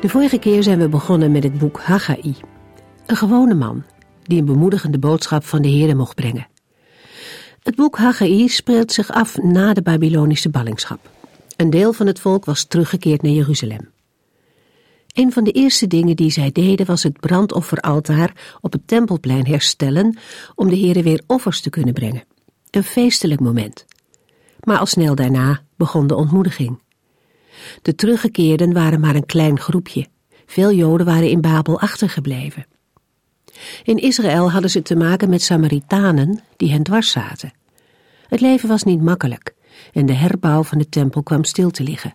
De vorige keer zijn we begonnen met het boek Haggai. Een gewone man die een bemoedigende boodschap van de Heer mocht brengen. Het boek Haggai speelt zich af na de Babylonische ballingschap. Een deel van het volk was teruggekeerd naar Jeruzalem. Een van de eerste dingen die zij deden was het brandofferaltaar op het tempelplein herstellen om de Heere weer offers te kunnen brengen. Een feestelijk moment. Maar al snel daarna begon de ontmoediging. De teruggekeerden waren maar een klein groepje. Veel Joden waren in Babel achtergebleven. In Israël hadden ze te maken met Samaritanen die hen dwars zaten. Het leven was niet makkelijk en de herbouw van de tempel kwam stil te liggen.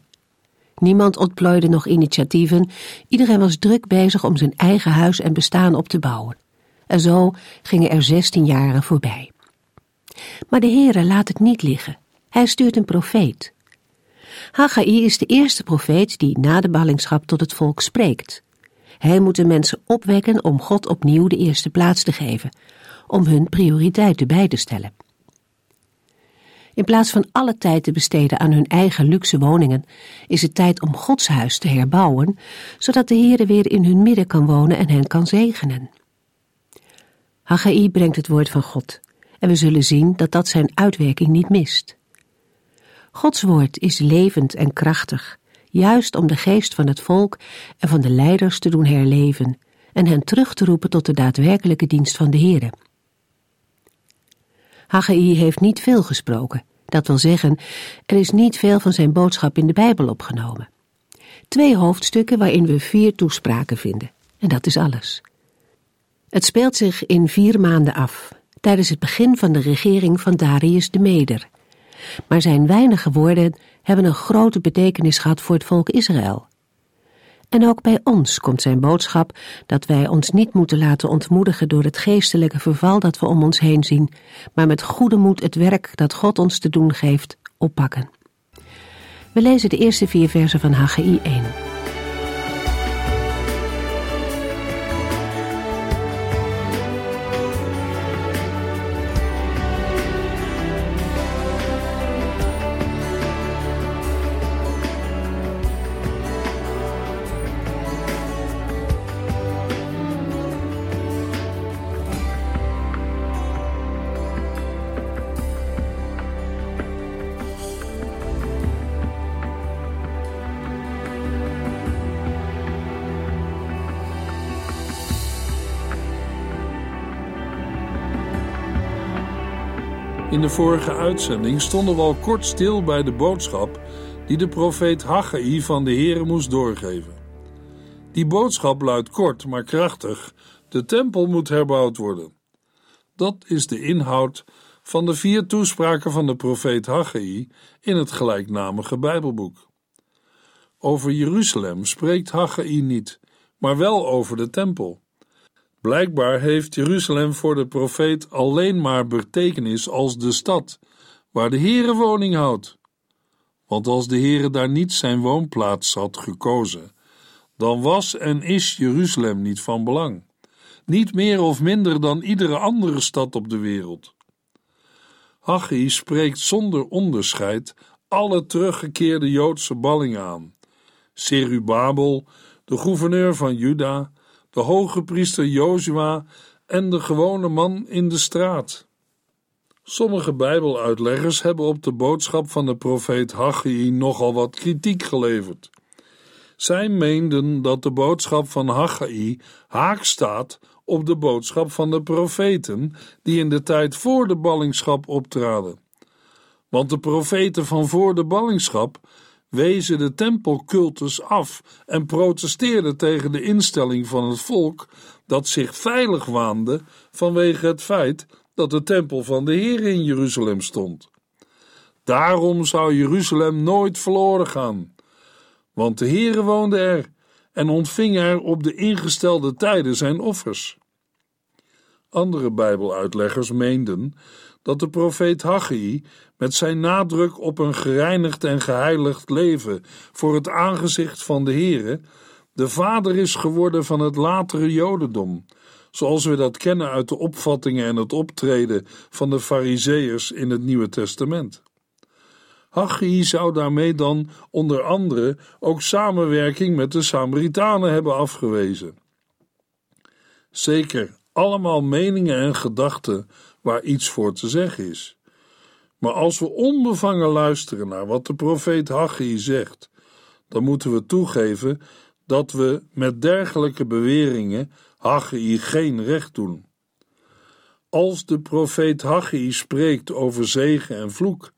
Niemand ontplooide nog initiatieven, iedereen was druk bezig om zijn eigen huis en bestaan op te bouwen. En zo gingen er zestien jaren voorbij. Maar de Heere laat het niet liggen. Hij stuurt een profeet, Haggai is de eerste profeet die na de ballingschap tot het volk spreekt. Hij moet de mensen opwekken om God opnieuw de eerste plaats te geven, om hun prioriteiten bij te stellen. In plaats van alle tijd te besteden aan hun eigen luxe woningen, is het tijd om Gods huis te herbouwen, zodat de Heere weer in hun midden kan wonen en hen kan zegenen. Haggai brengt het woord van God, en we zullen zien dat dat zijn uitwerking niet mist. Gods woord is levend en krachtig, juist om de geest van het volk en van de leiders te doen herleven en hen terug te roepen tot de daadwerkelijke dienst van de Heere. Haggai heeft niet veel gesproken, dat wil zeggen, er is niet veel van zijn boodschap in de Bijbel opgenomen. Twee hoofdstukken waarin we vier toespraken vinden, en dat is alles. Het speelt zich in vier maanden af, tijdens het begin van de regering van Darius de Meder, maar zijn weinige woorden hebben een grote betekenis gehad voor het volk Israël. En ook bij ons komt zijn boodschap dat wij ons niet moeten laten ontmoedigen door het geestelijke verval dat we om ons heen zien, maar met goede moed het werk dat God ons te doen geeft oppakken. We lezen de eerste vier versen van Haggai 1. Vorige uitzending stonden we al kort stil bij de boodschap die de profeet Haggai van de Heere moest doorgeven. Die boodschap luidt kort maar krachtig: de tempel moet herbouwd worden. Dat is de inhoud van de vier toespraken van de profeet Haggai in het gelijknamige Bijbelboek. Over Jeruzalem spreekt Haggai niet, maar wel over de tempel. Blijkbaar heeft Jeruzalem voor de profeet alleen maar betekenis als de stad waar de Heere woning houdt. Want als de Heere daar niet zijn woonplaats had gekozen, dan was en is Jeruzalem niet van belang. Niet meer of minder dan iedere andere stad op de wereld. Haggai spreekt zonder onderscheid alle teruggekeerde Joodse ballingen aan. Serubabel, de gouverneur van Juda, de hoge priester Jozua en de gewone man in de straat. Sommige Bijbeluitleggers hebben op de boodschap van de profeet Haggai nogal wat kritiek geleverd. Zij meenden dat de boodschap van Haggai haak staat op de boodschap van de profeten die in de tijd voor de ballingschap optraden. Want de profeten van voor de ballingschap wezen de tempelcultus af en protesteerden tegen de instelling van het volk dat zich veilig waande vanwege het feit dat de tempel van de Heer in Jeruzalem stond. Daarom zou Jeruzalem nooit verloren gaan, want de Heere woonde er en ontving er op de ingestelde tijden zijn offers. Andere Bijbeluitleggers meenden dat de profeet Haggai met zijn nadruk op een gereinigd en geheiligd leven voor het aangezicht van de Heere de vader is geworden van het latere Jodendom, zoals we dat kennen uit de opvattingen en het optreden van de Fariseërs in het Nieuwe Testament. Haggai zou daarmee dan onder andere ook samenwerking met de Samaritanen hebben afgewezen. Zeker allemaal meningen en gedachten waar iets voor te zeggen is. Maar als we onbevangen luisteren naar wat de profeet Haggai zegt, dan moeten we toegeven dat we met dergelijke beweringen Haggai geen recht doen. Als de profeet Haggai spreekt over zegen en vloek,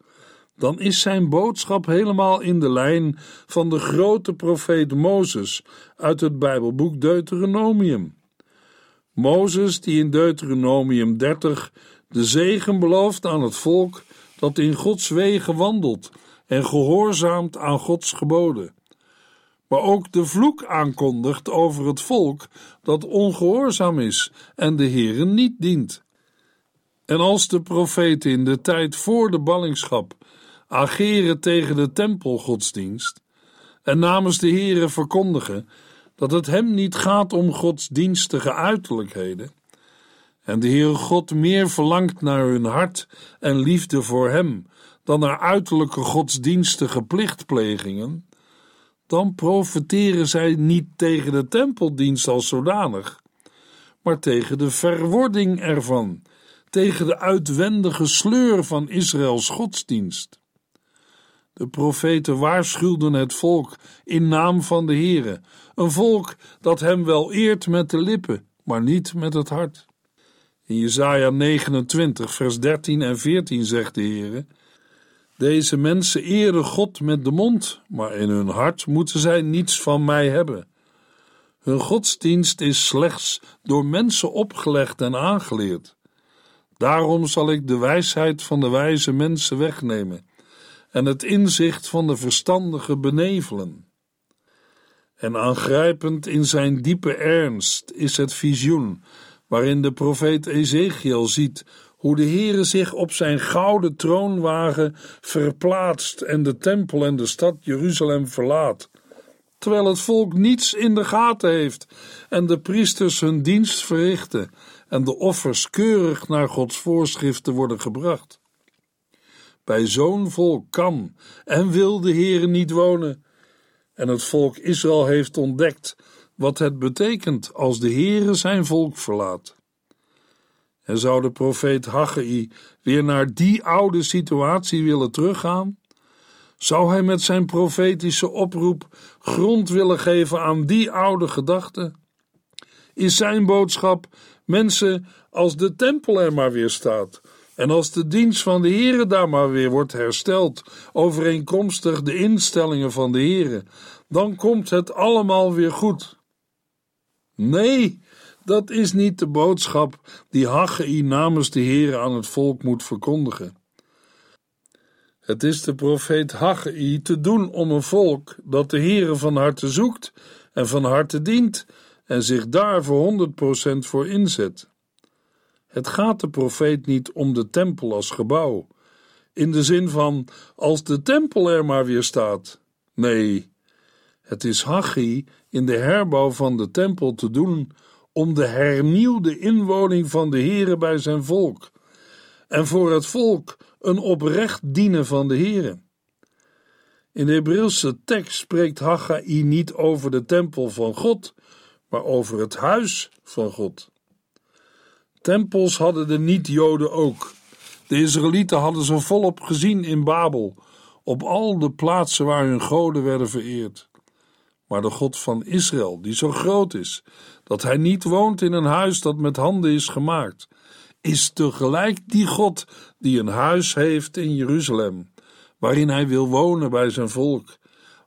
dan is zijn boodschap helemaal in de lijn van de grote profeet Mozes uit het Bijbelboek Deuteronomium. Mozes die in Deuteronomium 30 de zegen belooft aan het volk dat in Gods wegen wandelt en gehoorzaamt aan Gods geboden. Maar ook de vloek aankondigt over het volk dat ongehoorzaam is en de Heeren niet dient. En als de profeten in de tijd voor de ballingschap ageren tegen de tempelgodsdienst en namens de Heeren verkondigen dat het hem niet gaat om godsdienstige uiterlijkheden, en de Heere God meer verlangt naar hun hart en liefde voor Hem dan naar uiterlijke godsdienstige plichtplegingen, dan profiteren zij niet tegen de tempeldienst als zodanig, maar tegen de verwording ervan, tegen de uitwendige sleur van Israëls godsdienst. De profeten waarschuwden het volk in naam van de Heere, een volk dat hem wel eert met de lippen, maar niet met het hart. In Jesaja 29, vers 13 en 14 zegt de Heere: Deze mensen eren God met de mond, maar in hun hart moeten zij niets van mij hebben. Hun godsdienst is slechts door mensen opgelegd en aangeleerd. Daarom zal ik de wijsheid van de wijze mensen wegnemen en het inzicht van de verstandige benevelen. En aangrijpend in zijn diepe ernst is het visioen waarin de profeet Ezekiel ziet hoe de Heere zich op zijn gouden troonwagen verplaatst en de tempel en de stad Jeruzalem verlaat, terwijl het volk niets in de gaten heeft en de priesters hun dienst verrichten en de offers keurig naar Gods voorschriften worden gebracht. Bij zo'n volk kan en wil de Heere niet wonen, en het volk Israël heeft ontdekt wat het betekent als de Heere zijn volk verlaat. En zou de profeet Haggai weer naar die oude situatie willen teruggaan? Zou hij met zijn profetische oproep grond willen geven aan die oude gedachten? Is zijn boodschap, mensen, als de tempel er maar weer staat, en als de dienst van de Heere daar maar weer wordt hersteld, overeenkomstig de instellingen van de Heere, dan komt het allemaal weer goed. Nee, dat is niet de boodschap die Haggai namens de Heer aan het volk moet verkondigen. Het is de profeet Haggai te doen om een volk dat de Heere van harte zoekt en van harte dient en zich daar voor 100% voor inzet. Het gaat de profeet niet om de tempel als gebouw, in de zin van als de tempel er maar weer staat. Nee, het is Haggai in de herbouw van de tempel te doen om de hernieuwde inwoning van de Heere bij zijn volk en voor het volk een oprecht dienen van de Heere. In de Hebreeuwse tekst spreekt Haggai niet over de tempel van God, maar over het huis van God. Tempels hadden de niet-Joden ook. De Israëlieten hadden ze volop gezien in Babel, op al de plaatsen waar hun goden werden vereerd maar de God van Israël, die zo groot is, dat hij niet woont in een huis dat met handen is gemaakt, is tegelijk die God die een huis heeft in Jeruzalem, waarin hij wil wonen bij zijn volk,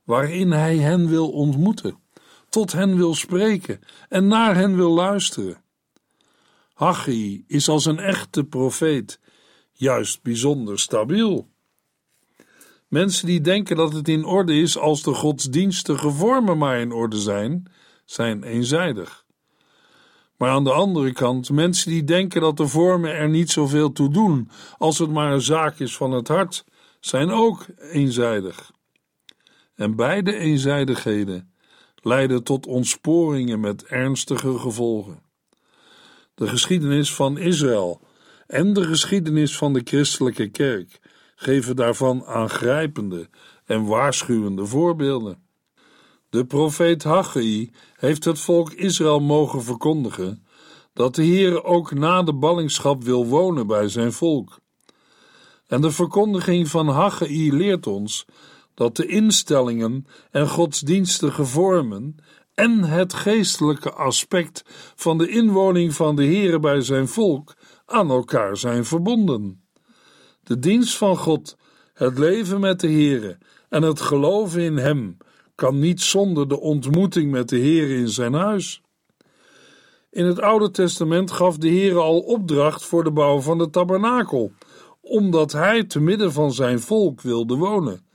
waarin hij hen wil ontmoeten, tot hen wil spreken en naar hen wil luisteren. Haggai is als een echte profeet, juist bijzonder stabiel. Mensen die denken dat het in orde is als de godsdienstige vormen maar in orde zijn, zijn eenzijdig. Maar aan de andere kant, mensen die denken dat de vormen er niet zoveel toe doen als het maar een zaak is van het hart, zijn ook eenzijdig. En beide eenzijdigheden leiden tot ontsporingen met ernstige gevolgen. De geschiedenis van Israël en de geschiedenis van de christelijke kerk geven daarvan aangrijpende en waarschuwende voorbeelden. De profeet Haggai heeft het volk Israël mogen verkondigen dat de Heer ook na de ballingschap wil wonen bij zijn volk. En de verkondiging van Haggai leert ons dat de instellingen en godsdienstige vormen en het geestelijke aspect van de inwoning van de Heer bij zijn volk aan elkaar zijn verbonden. De dienst van God, het leven met de Heere en het geloven in Hem kan niet zonder de ontmoeting met de Heer in zijn huis. In het Oude Testament gaf de Heer al opdracht voor de bouw van de tabernakel, omdat Hij te midden van zijn volk wilde wonen.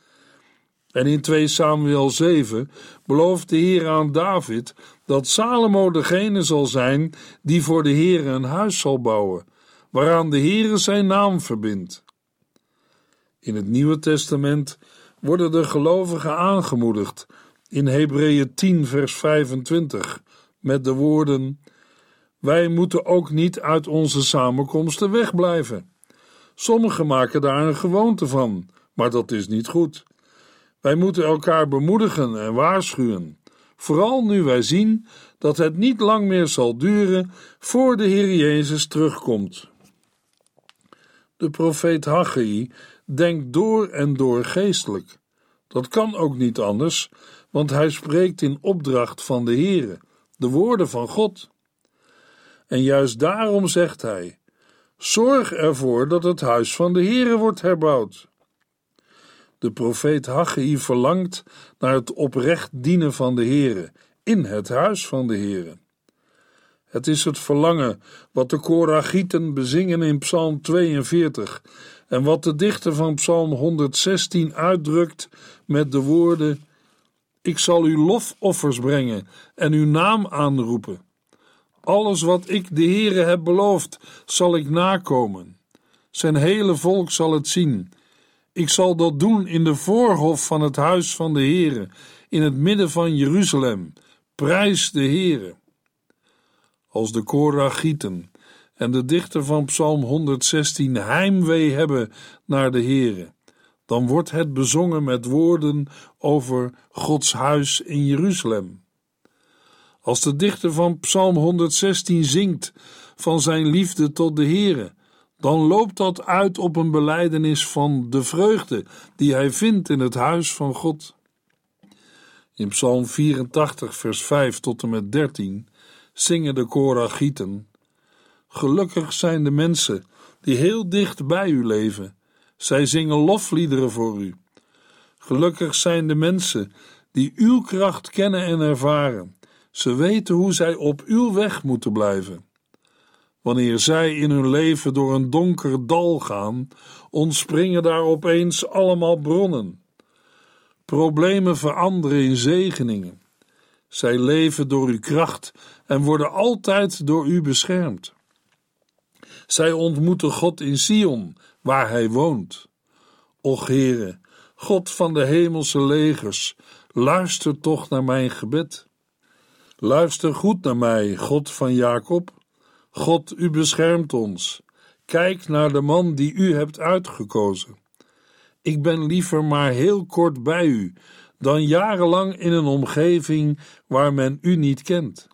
En in 2 Samuel 7 belooft de Heer aan David dat Salomo degene zal zijn die voor de Heer een huis zal bouwen, waaraan de Heer zijn naam verbindt. In het Nieuwe Testament worden de gelovigen aangemoedigd in Hebreeën 10 vers 25 met de woorden Wij moeten ook niet uit onze samenkomsten wegblijven. Sommigen maken daar een gewoonte van, maar dat is niet goed. Wij moeten elkaar bemoedigen en waarschuwen, vooral nu wij zien dat het niet lang meer zal duren voor de Heer Jezus terugkomt. De profeet Haggai denkt door en door geestelijk. Dat kan ook niet anders, want hij spreekt in opdracht van de Heere, de woorden van God. En juist daarom zegt hij: Zorg ervoor dat het huis van de Heere wordt herbouwd. De profeet Haggai verlangt naar het oprecht dienen van de Heere in het huis van de Heere. Het is het verlangen wat de Koragieten bezingen in Psalm 42 en wat de dichter van Psalm 116 uitdrukt met de woorden: Ik zal u lofoffers brengen en uw naam aanroepen. Alles wat ik de Heere heb beloofd, zal ik nakomen. Zijn hele volk zal het zien. Ik zal dat doen in de voorhof van het huis van de Heere, in het midden van Jeruzalem. Prijs de Heere. Als de Koragieten en de dichter van Psalm 116 heimwee hebben naar de Heere, dan wordt het bezongen met woorden over Gods huis in Jeruzalem. Als de dichter van Psalm 116 zingt van zijn liefde tot de Heere, dan loopt dat uit op een belijdenis van de vreugde die hij vindt in het huis van God. In Psalm 84, vers 5 tot en met 13 zingen de Koragieten Gelukkig zijn de mensen die heel dicht bij u leven. Zij zingen lofliederen voor u. Gelukkig zijn de mensen die uw kracht kennen en ervaren. Ze weten hoe zij op uw weg moeten blijven. Wanneer zij in hun leven door een donker dal gaan, ontspringen daar opeens allemaal bronnen. Problemen veranderen in zegeningen. Zij leven door uw kracht en worden altijd door u beschermd. Zij ontmoeten God in Sion, waar hij woont. Och Heere, God van de hemelse legers, luister toch naar mijn gebed. Luister goed naar mij, God van Jacob. God, u beschermt ons. Kijk naar de man die u hebt uitgekozen. Ik ben liever maar heel kort bij u dan jarenlang in een omgeving waar men u niet kent.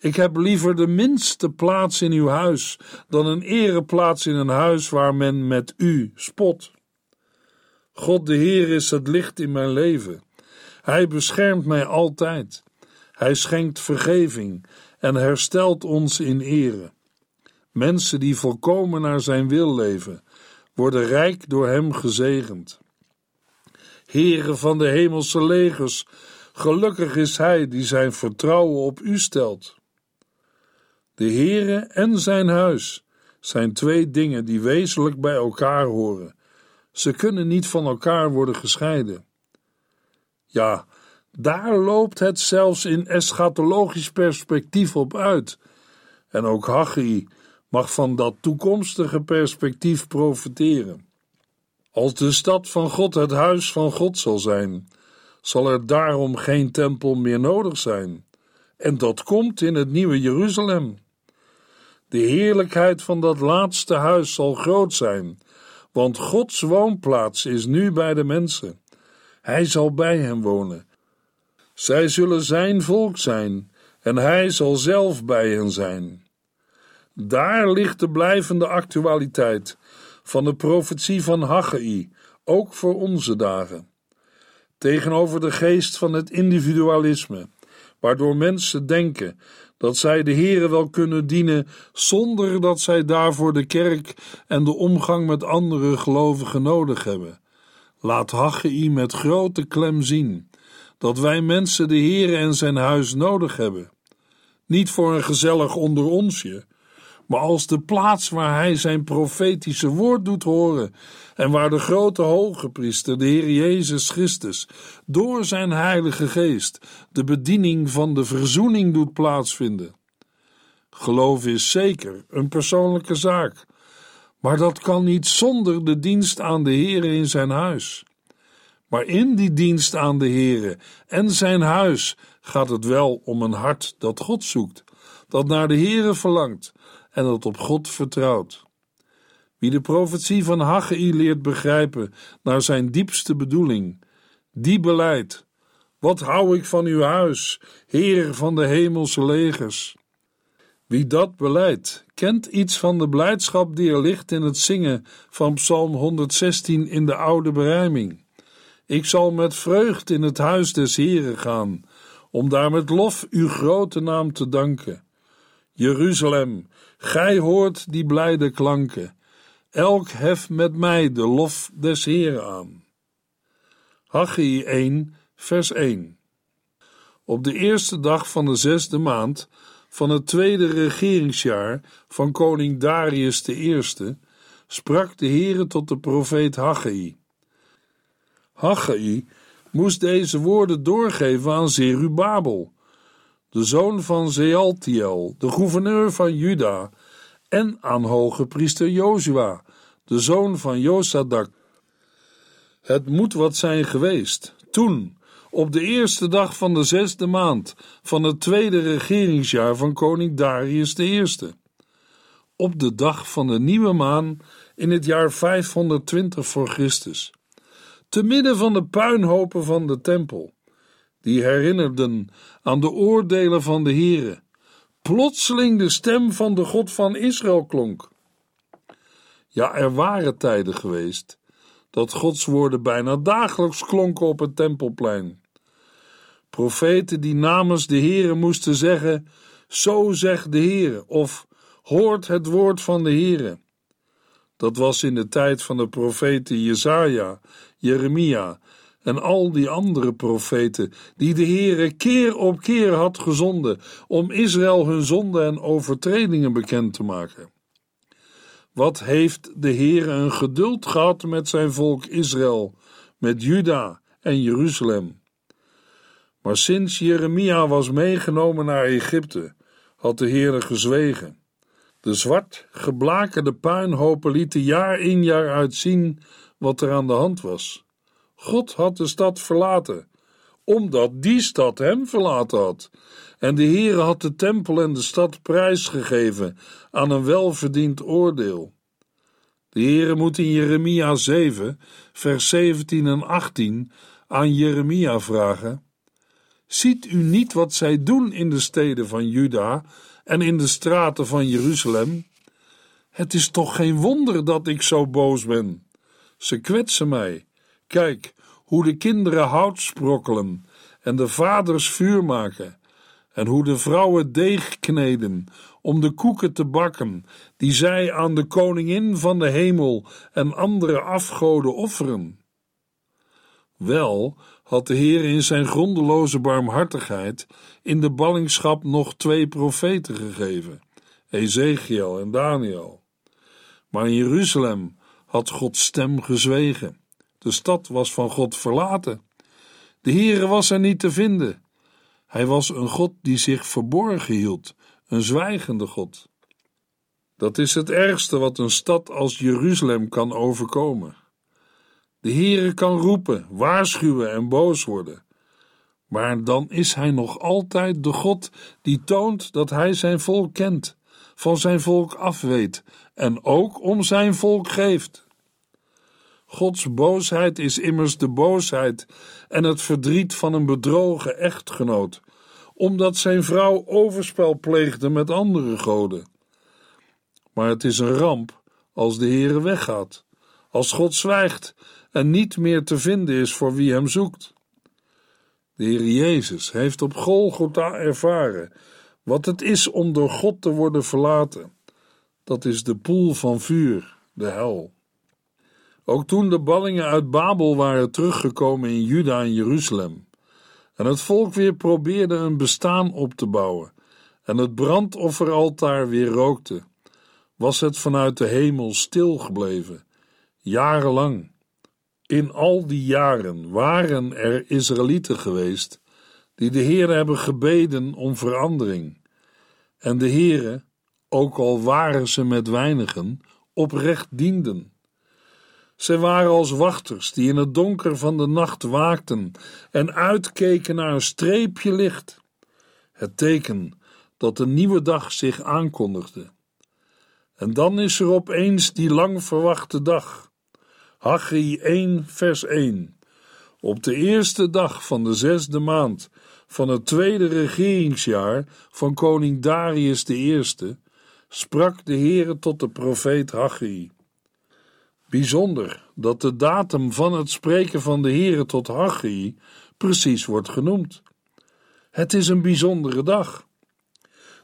Ik heb liever de minste plaats in uw huis dan een ereplaats in een huis waar men met u spot. God de Heer is het licht in mijn leven. Hij beschermt mij altijd. Hij schenkt vergeving en herstelt ons in ere. Mensen die volkomen naar zijn wil leven, worden rijk door hem gezegend. Heren van de hemelse legers, gelukkig is hij die zijn vertrouwen op u stelt. De Heere en zijn huis zijn twee dingen die wezenlijk bij elkaar horen. Ze kunnen niet van elkaar worden gescheiden. Ja, daar loopt het zelfs in eschatologisch perspectief op uit. En ook Haggai mag van dat toekomstige perspectief profiteren. Als de stad van God het huis van God zal zijn, zal er daarom geen tempel meer nodig zijn. En dat komt in het nieuwe Jeruzalem. De heerlijkheid van dat laatste huis zal groot zijn, want Gods woonplaats is nu bij de mensen. Hij zal bij hen wonen. Zij zullen zijn volk zijn, en hij zal zelf bij hen zijn. Daar ligt de blijvende actualiteit van de profetie van Haggai, ook voor onze dagen. Tegenover de geest van het individualisme, waardoor mensen denken dat zij de Here wel kunnen dienen zonder dat zij daarvoor de kerk en de omgang met andere gelovigen nodig hebben. Laat Haggai met grote klem zien dat wij mensen de Here en zijn huis nodig hebben. Niet voor een gezellig onder onsje, maar als de plaats waar hij zijn profetische woord doet horen en waar de grote hoge priester, de Heer Jezus Christus, door zijn Heilige Geest de bediening van de verzoening doet plaatsvinden. Geloof is zeker een persoonlijke zaak, maar dat kan niet zonder de dienst aan de Heer in zijn huis. Maar in die dienst aan de Heere en zijn huis gaat het wel om een hart dat God zoekt, dat naar de Heere verlangt en dat op God vertrouwt. Wie de profetie van Haggai leert begrijpen naar zijn diepste bedoeling, die beleidt: Wat hou ik van uw huis, Heer van de hemelse legers? Wie dat beleidt, kent iets van de blijdschap die er ligt in het zingen van Psalm 116 in de oude berijming. Ik zal met vreugd in het huis des Heren gaan, om daar met lof uw grote naam te danken. Jeruzalem, gij hoort die blijde klanken. Elk hef met mij de lof des Heren aan. Haggai 1, vers 1 Op de eerste dag van de zesde maand van het tweede regeringsjaar van koning Darius I sprak de Heere tot de profeet Haggai. Haggai moest deze woorden doorgeven aan Zerubabel, de zoon van Zealtiel, de gouverneur van Juda, en aan hoge priester Jozua, de zoon van Josadak. Het moet wat zijn geweest. Toen, op de eerste dag van de zesde maand van het tweede regeringsjaar van koning Darius I. Op de dag van de nieuwe maan in het jaar 520 voor Christus te midden van de puinhopen van de tempel, die herinnerden aan de oordelen van de Here, plotseling de stem van de God van Israël klonk. Ja, er waren tijden geweest dat Gods woorden bijna dagelijks klonken op het tempelplein. Profeten die namens de Here moesten zeggen: Zo zegt de Here, of hoort het woord van de Here. Dat was in de tijd van de profeten Jesaja, Jeremia en al die andere profeten die de Heere keer op keer had gezonden om Israël hun zonden en overtredingen bekend te maken. Wat heeft de Heere een geduld gehad met zijn volk Israël, met Juda en Jeruzalem. Maar sinds Jeremia was meegenomen naar Egypte, had de Heere gezwegen. De zwart geblakerde puinhopen lieten jaar in jaar uit zien wat er aan de hand was. God had de stad verlaten, omdat die stad hem verlaten had. En de Heere had de tempel en de stad prijsgegeven aan een welverdiend oordeel. De Heere moet in Jeremia 7, vers 17 en 18 aan Jeremia vragen: Ziet u niet wat zij doen in de steden van Juda en in de straten van Jeruzalem? Het is toch geen wonder dat ik zo boos ben. Ze kwetsen mij. Kijk hoe de kinderen hout sprokkelen en de vaders vuur maken, en hoe de vrouwen deeg kneden om de koeken te bakken, die zij aan de koningin van de hemel en andere afgoden offeren. Wel had de Heer in zijn grondeloze barmhartigheid in de ballingschap nog twee profeten gegeven, Ezekiel en Daniel. Maar in Jeruzalem had Gods stem gezwegen. De stad was van God verlaten. De Heere was er niet te vinden. Hij was een God die zich verborgen hield, een zwijgende God. Dat is het ergste wat een stad als Jeruzalem kan overkomen. De Heere kan roepen, waarschuwen en boos worden. Maar dan is hij nog altijd de God die toont dat hij zijn volk kent, van zijn volk afweet en ook om zijn volk geeft. Gods boosheid is immers de boosheid en het verdriet van een bedrogen echtgenoot, omdat zijn vrouw overspel pleegde met andere goden. Maar het is een ramp als de Heere weggaat, als God zwijgt en niet meer te vinden is voor wie hem zoekt. De Heer Jezus heeft op Golgotha ervaren wat het is om door God te worden verlaten. Dat is de poel van vuur, de hel. Ook toen de ballingen uit Babel waren teruggekomen in Juda en Jeruzalem, en het volk weer probeerde een bestaan op te bouwen, en het brandofferaltaar weer rookte, was het vanuit de hemel stilgebleven, jarenlang. In al die jaren waren er Israëlieten geweest die de Heer hebben gebeden om verandering. En de Heere, ook al waren ze met weinigen, oprecht dienden. Ze waren als wachters die in het donker van de nacht waakten en uitkeken naar een streepje licht. Het teken dat een nieuwe dag zich aankondigde. En dan is er opeens die lang verwachte dag Haggai 1, vers 1. Op de eerste dag van de zesde maand van het tweede regeringsjaar van koning Darius I sprak de Heere tot de profeet Haggai. Bijzonder dat de datum van het spreken van de Heere tot Haggai precies wordt genoemd. Het is een bijzondere dag.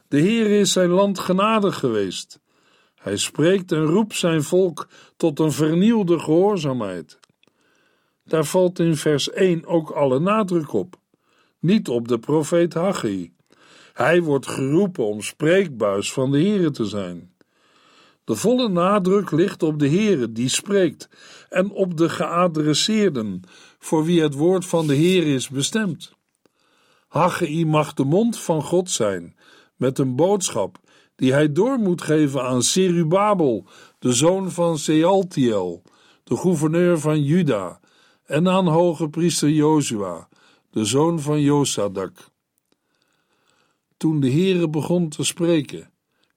De Heer is zijn land genadig geweest hij spreekt en roept zijn volk tot een vernieuwde gehoorzaamheid. Daar valt in vers 1 ook alle nadruk op, niet op de profeet Haggai. Hij wordt geroepen om spreekbuis van de Heere te zijn. De volle nadruk ligt op de Heere die spreekt en op de geadresseerden voor wie het woord van de Heer is bestemd. Haggai mag de mond van God zijn met een boodschap die hij door moet geven aan Serubabel, de zoon van Sealtiel, de gouverneur van Juda, en aan hoge priester Jozua, de zoon van Josadak. Toen de Heere begon te spreken,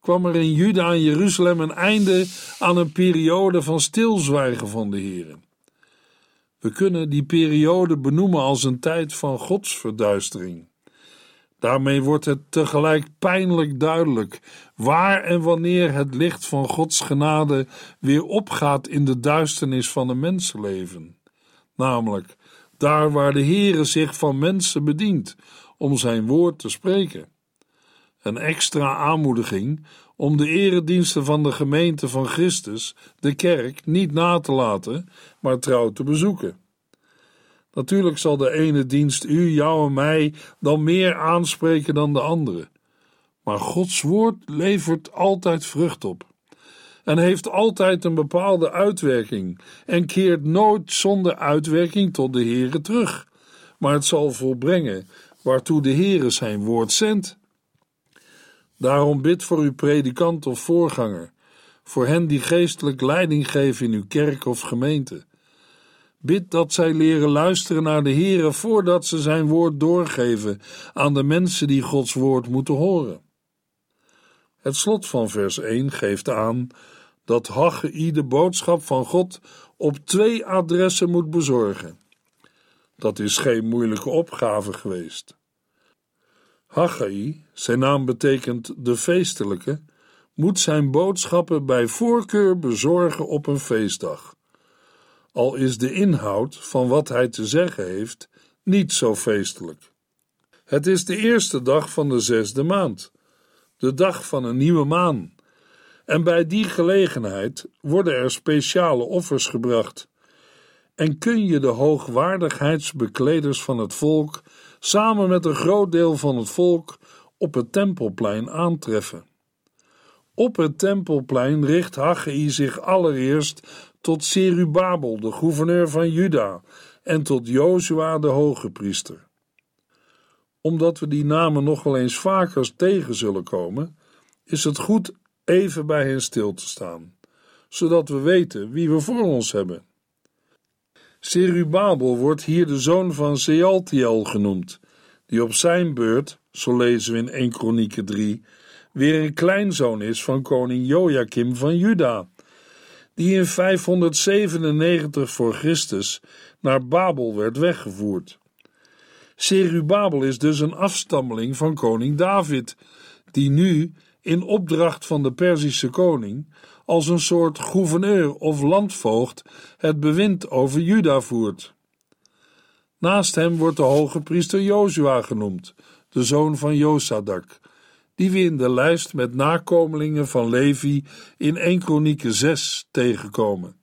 kwam er in Juda en Jeruzalem een einde aan een periode van stilzwijgen van de Heere. We kunnen die periode benoemen als een tijd van godsverduistering. Daarmee wordt het tegelijk pijnlijk duidelijk waar en wanneer het licht van Gods genade weer opgaat in de duisternis van een mensenleven. Namelijk daar waar de Heere zich van mensen bedient om zijn woord te spreken. Een extra aanmoediging om de erediensten van de gemeente van Christus, de kerk, niet na te laten, maar trouw te bezoeken. Natuurlijk zal de ene dienst u, jou en mij dan meer aanspreken dan de andere. Maar Gods woord levert altijd vrucht op. En heeft altijd een bepaalde uitwerking en keert nooit zonder uitwerking tot de Heere terug. Maar het zal volbrengen waartoe de Heere zijn woord zendt. Daarom bid voor uw predikant of voorganger, voor hen die geestelijk leiding geven in uw kerk of gemeente Bid dat zij leren luisteren naar de Heere voordat ze zijn woord doorgeven aan de mensen die Gods woord moeten horen. Het slot van vers 1 geeft aan dat Haggai de boodschap van God op twee adressen moet bezorgen. Dat is geen moeilijke opgave geweest. Haggai, zijn naam betekent de feestelijke, moet zijn boodschappen bij voorkeur bezorgen op een feestdag al is de inhoud van wat hij te zeggen heeft niet zo feestelijk. Het is de eerste dag van de zesde maand, de dag van een nieuwe maan, en bij die gelegenheid worden er speciale offers gebracht. En kun je de hoogwaardigheidsbekleders van het volk samen met een groot deel van het volk op het tempelplein aantreffen. Op het tempelplein richt Haggai zich allereerst tot Serubabel, de gouverneur van Juda, en tot Jozua, de hoge priester. Omdat we die namen nog wel eens vaker tegen zullen komen, is het goed even bij hen stil te staan, zodat we weten wie we voor ons hebben. Serubabel wordt hier de zoon van Sealtiel genoemd, die op zijn beurt, zo lezen we in 1 Kronieken 3, weer een kleinzoon is van koning Joachim van Juda, die in 597 voor Christus naar Babel werd weggevoerd. Serubabel is dus een afstammeling van koning David, die nu in opdracht van de Perzische koning als een soort gouverneur of landvoogd het bewind over Juda voert. Naast hem wordt de hoge priester Jozua genoemd, de zoon van Josadak, die we in de lijst met nakomelingen van Levi in 1 Kronieken 6 tegenkomen.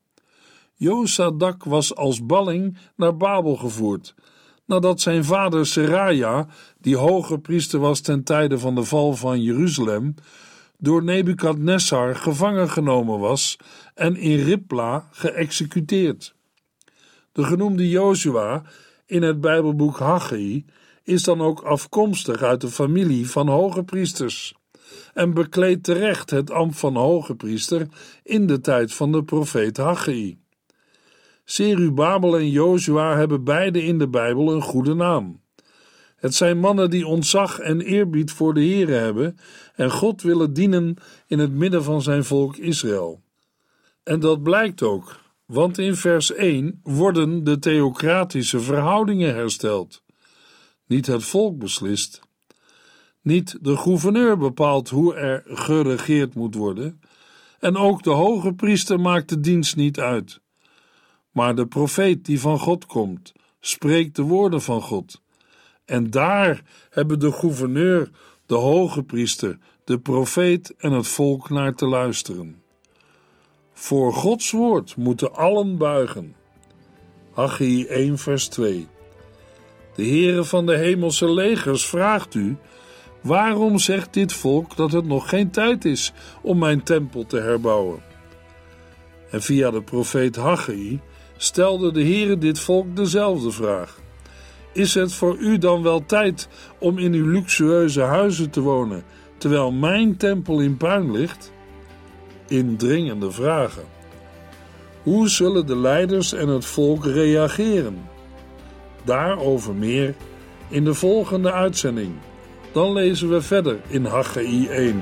Josadak was als balling naar Babel gevoerd, nadat zijn vader Seraja, die hoge priester was ten tijde van de val van Jeruzalem, door Nebukadnessar gevangen genomen was en in Ripla geëxecuteerd. De genoemde Jozua in het Bijbelboek Haggai is dan ook afkomstig uit de familie van hoge priesters en bekleedt terecht het ambt van hoge priester in de tijd van de profeet Haggai. Serubabel en Jozua hebben beide in de Bijbel een goede naam. Het zijn mannen die ontzag en eerbied voor de Here hebben en God willen dienen in het midden van zijn volk Israël. En dat blijkt ook, want in vers 1 worden de theocratische verhoudingen hersteld. Niet het volk beslist. Niet de gouverneur bepaalt hoe er geregeerd moet worden. En ook de hoge priester maakt de dienst niet uit. Maar de profeet die van God komt, spreekt de woorden van God. En daar hebben de gouverneur, de hoge priester, de profeet en het volk naar te luisteren. Voor Gods woord moeten allen buigen. Haggai 1 vers 2 De Heere van de hemelse legers vraagt u, waarom zegt dit volk dat het nog geen tijd is om mijn tempel te herbouwen? En via de profeet Haggai stelde de Heere dit volk dezelfde vraag. Is het voor u dan wel tijd om in uw luxueuze huizen te wonen, terwijl mijn tempel in puin ligt? Indringende vragen. Hoe zullen de leiders en het volk reageren? Daarover meer in de volgende uitzending. Dan lezen we verder in Haggai 1.